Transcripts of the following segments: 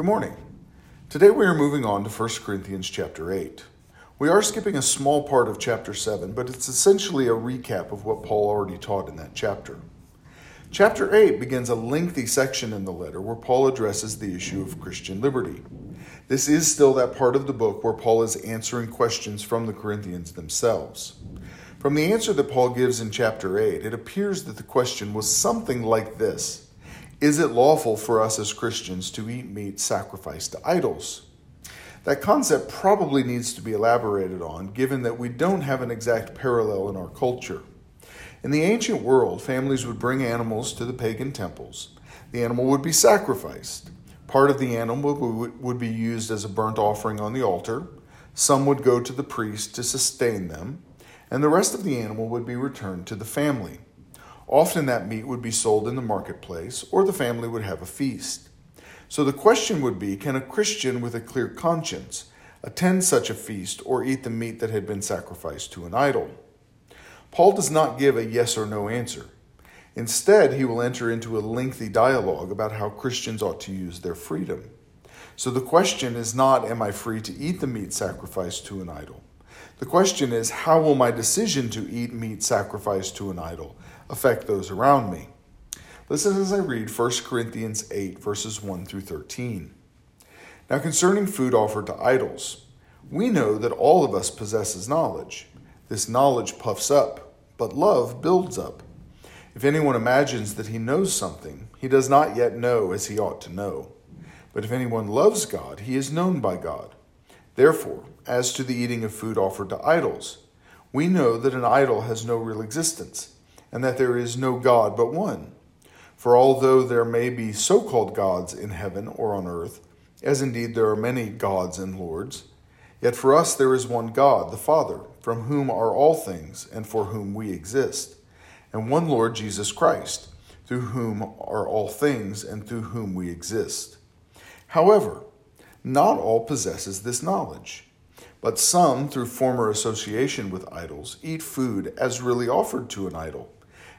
Good morning. Today we are moving on to 1 Corinthians chapter 8. We are skipping a small part of chapter 7, but it's essentially a recap of what Paul already taught in that chapter. Chapter 8 begins a lengthy section in the letter where Paul addresses the issue of Christian liberty. This is still that part of the book where Paul is answering questions from the Corinthians themselves. From the answer that Paul gives in chapter 8, it appears that the question was something like this is it lawful for us as Christians to eat meat sacrificed to idols? That concept probably needs to be elaborated on, given that we don't have an exact parallel in our culture. In the ancient world, families would bring animals to the pagan temples. The animal would be sacrificed. Part of the animal would be used as a burnt offering on the altar. Some would go to the priest to sustain them, and the rest of the animal would be returned to the family. Often that meat would be sold in the marketplace, or the family would have a feast. So the question would be can a Christian with a clear conscience attend such a feast or eat the meat that had been sacrificed to an idol? Paul does not give a yes or no answer. Instead, he will enter into a lengthy dialogue about how Christians ought to use their freedom. So the question is not, Am I free to eat the meat sacrificed to an idol? The question is, How will my decision to eat meat sacrificed to an idol affect those around me. Listen as I read 1 Corinthians 8, verses 1 through 13. Now, concerning food offered to idols, we know that all of us possesses knowledge. This knowledge puffs up, but love builds up. If anyone imagines that he knows something, he does not yet know as he ought to know. But if anyone loves God, he is known by God. Therefore, as to the eating of food offered to idols, we know that an idol has no real existence and that there is no God but one. For although there may be so called gods in heaven or on earth, as indeed there are many gods and lords, yet for us there is one God, the Father, from whom are all things and for whom we exist, and one Lord Jesus Christ, through whom are all things and through whom we exist. However, not all possesses this knowledge. But some, through former association with idols, eat food as really offered to an idol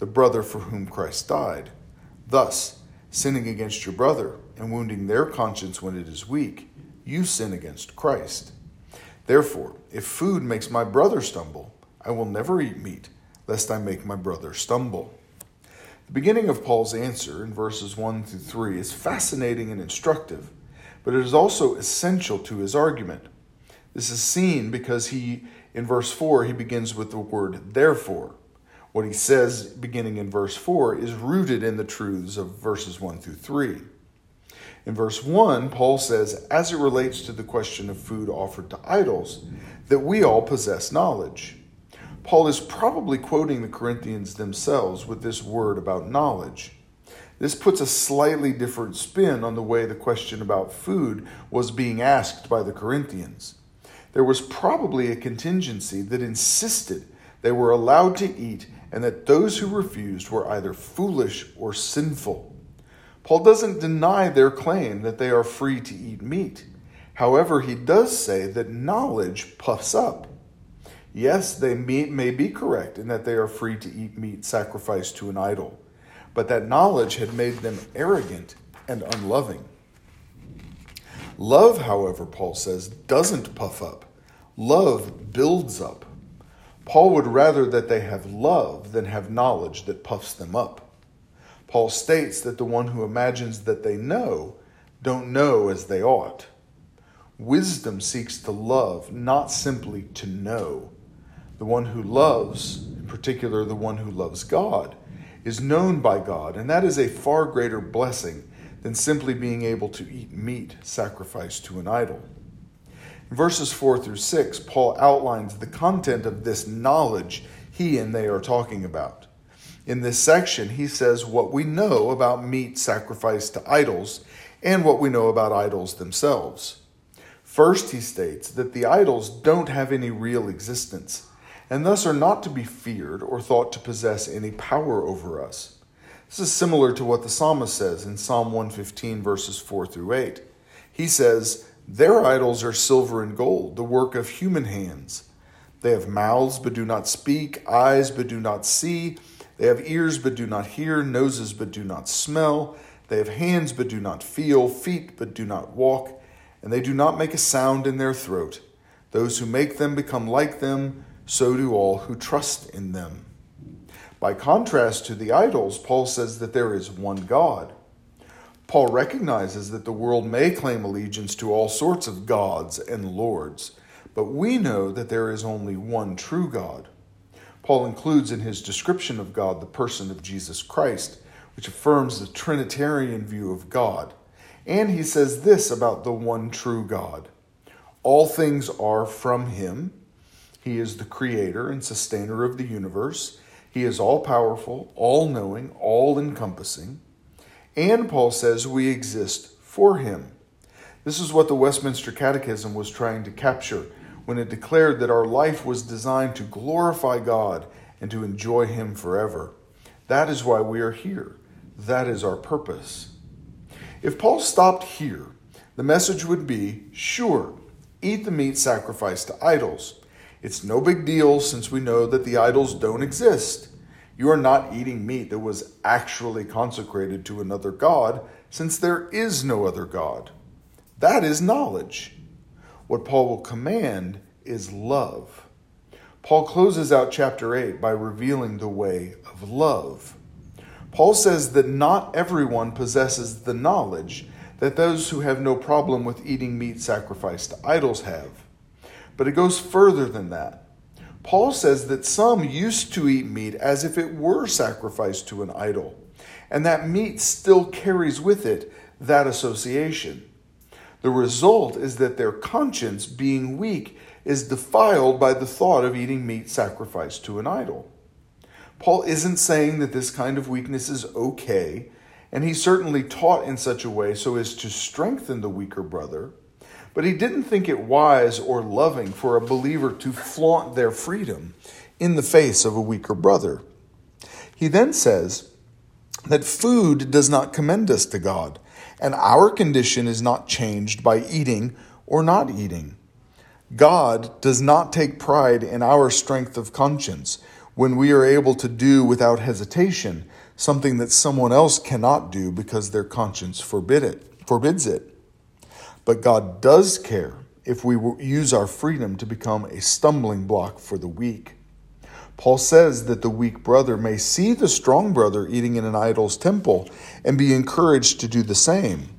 the brother for whom Christ died. Thus, sinning against your brother and wounding their conscience when it is weak, you sin against Christ. Therefore, if food makes my brother stumble, I will never eat meat, lest I make my brother stumble. The beginning of Paul's answer in verses 1 through 3 is fascinating and instructive, but it is also essential to his argument. This is seen because he, in verse 4, he begins with the word therefore. What he says beginning in verse 4 is rooted in the truths of verses 1 through 3. In verse 1, Paul says, as it relates to the question of food offered to idols, that we all possess knowledge. Paul is probably quoting the Corinthians themselves with this word about knowledge. This puts a slightly different spin on the way the question about food was being asked by the Corinthians. There was probably a contingency that insisted they were allowed to eat and that those who refused were either foolish or sinful. Paul doesn't deny their claim that they are free to eat meat. However, he does say that knowledge puffs up. Yes, they may be correct in that they are free to eat meat sacrificed to an idol, but that knowledge had made them arrogant and unloving. Love, however, Paul says, doesn't puff up. Love builds up. Paul would rather that they have love than have knowledge that puffs them up. Paul states that the one who imagines that they know don't know as they ought. Wisdom seeks to love, not simply to know. The one who loves, in particular the one who loves God, is known by God, and that is a far greater blessing than simply being able to eat meat sacrificed to an idol. Verses 4 through 6, Paul outlines the content of this knowledge he and they are talking about. In this section, he says what we know about meat sacrificed to idols and what we know about idols themselves. First, he states that the idols don't have any real existence, and thus are not to be feared or thought to possess any power over us. This is similar to what the psalmist says in Psalm 115, verses 4 through 8. He says, Their idols are silver and gold, the work of human hands. They have mouths but do not speak, eyes but do not see. They have ears but do not hear, noses but do not smell. They have hands but do not feel, feet but do not walk, and they do not make a sound in their throat. Those who make them become like them, so do all who trust in them. By contrast to the idols, Paul says that there is one God. Paul recognizes that the world may claim allegiance to all sorts of gods and lords, but we know that there is only one true God. Paul includes in his description of God the person of Jesus Christ, which affirms the Trinitarian view of God. And he says this about the one true God All things are from him. He is the creator and sustainer of the universe. He is all powerful, all knowing, all encompassing. And Paul says we exist for him. This is what the Westminster Catechism was trying to capture when it declared that our life was designed to glorify God and to enjoy Him forever. That is why we are here. That is our purpose. If Paul stopped here, the message would be sure, eat the meat sacrificed to idols. It's no big deal since we know that the idols don't exist. You are not eating meat that was actually consecrated to another God, since there is no other God. That is knowledge. What Paul will command is love. Paul closes out chapter 8 by revealing the way of love. Paul says that not everyone possesses the knowledge that those who have no problem with eating meat sacrificed to idols have. But it goes further than that. Paul says that some used to eat meat as if it were sacrificed to an idol, and that meat still carries with it that association. The result is that their conscience, being weak, is defiled by the thought of eating meat sacrificed to an idol. Paul isn't saying that this kind of weakness is okay, and he certainly taught in such a way so as to strengthen the weaker brother. But he didn't think it wise or loving for a believer to flaunt their freedom in the face of a weaker brother. He then says that food does not commend us to God, and our condition is not changed by eating or not eating. God does not take pride in our strength of conscience when we are able to do without hesitation something that someone else cannot do because their conscience forbid it, forbids it. But God does care if we use our freedom to become a stumbling block for the weak. Paul says that the weak brother may see the strong brother eating in an idol's temple and be encouraged to do the same.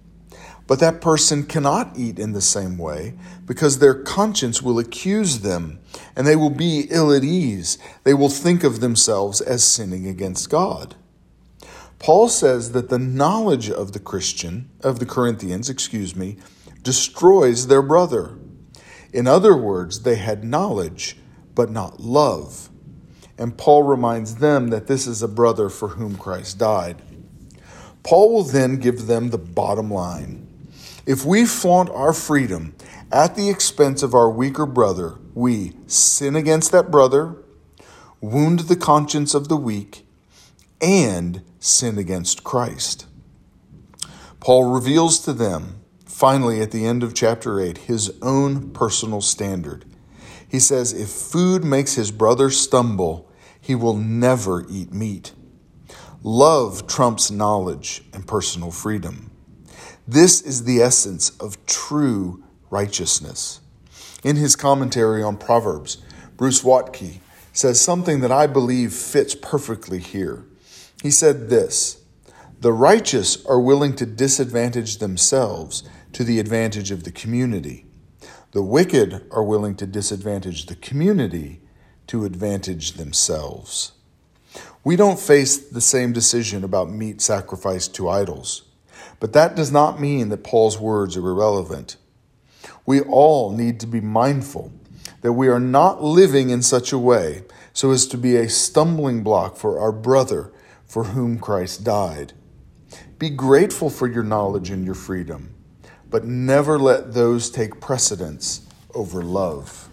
But that person cannot eat in the same way because their conscience will accuse them and they will be ill at ease. They will think of themselves as sinning against God. Paul says that the knowledge of the Christian, of the Corinthians, excuse me, destroys their brother. In other words, they had knowledge, but not love. And Paul reminds them that this is a brother for whom Christ died. Paul will then give them the bottom line. If we flaunt our freedom at the expense of our weaker brother, we sin against that brother, wound the conscience of the weak, and sin against Christ. Paul reveals to them finally, at the end of chapter 8, his own personal standard. He says, If food makes his brother stumble, he will never eat meat. Love trumps knowledge and personal freedom. This is the essence of true righteousness. In his commentary on Proverbs, Bruce Waltke says something that I believe fits perfectly here. He said this The righteous are willing to disadvantage themselves to the advantage of the community. The wicked are willing to disadvantage the community to advantage themselves. We don't face the same decision about meat sacrificed to idols, but that does not mean that Paul's words are irrelevant. We all need to be mindful that we are not living in such a way so as to be a stumbling block for our brother for whom Christ died. Be grateful for your knowledge and your freedom, but never let those take precedence over love.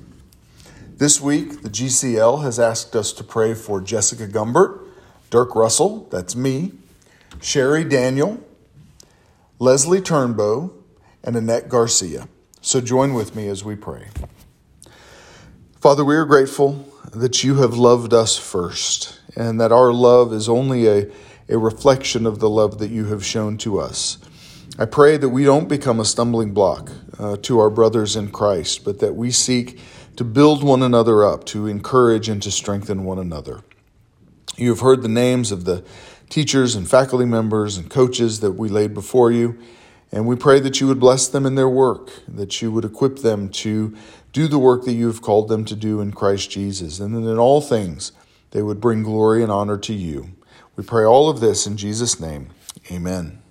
This week, the GCL has asked us to pray for Jessica Gumbert, Dirk Russell, that's me, Sherry Daniel, Leslie Turnbow, and Annette Garcia. So join with me as we pray. Father, we are grateful that you have loved us first and that our love is only a, a reflection of the love that you have shown to us. I pray that we don't become a stumbling block uh, to our brothers in Christ, but that we seek to build one another up, to encourage and to strengthen one another. You have heard the names of the teachers and faculty members and coaches that we laid before you, and we pray that you would bless them in their work, that you would equip them to do the work that you have called them to do in Christ Jesus, and that in all things they would bring glory and honor to you. We pray all of this in Jesus' name. Amen.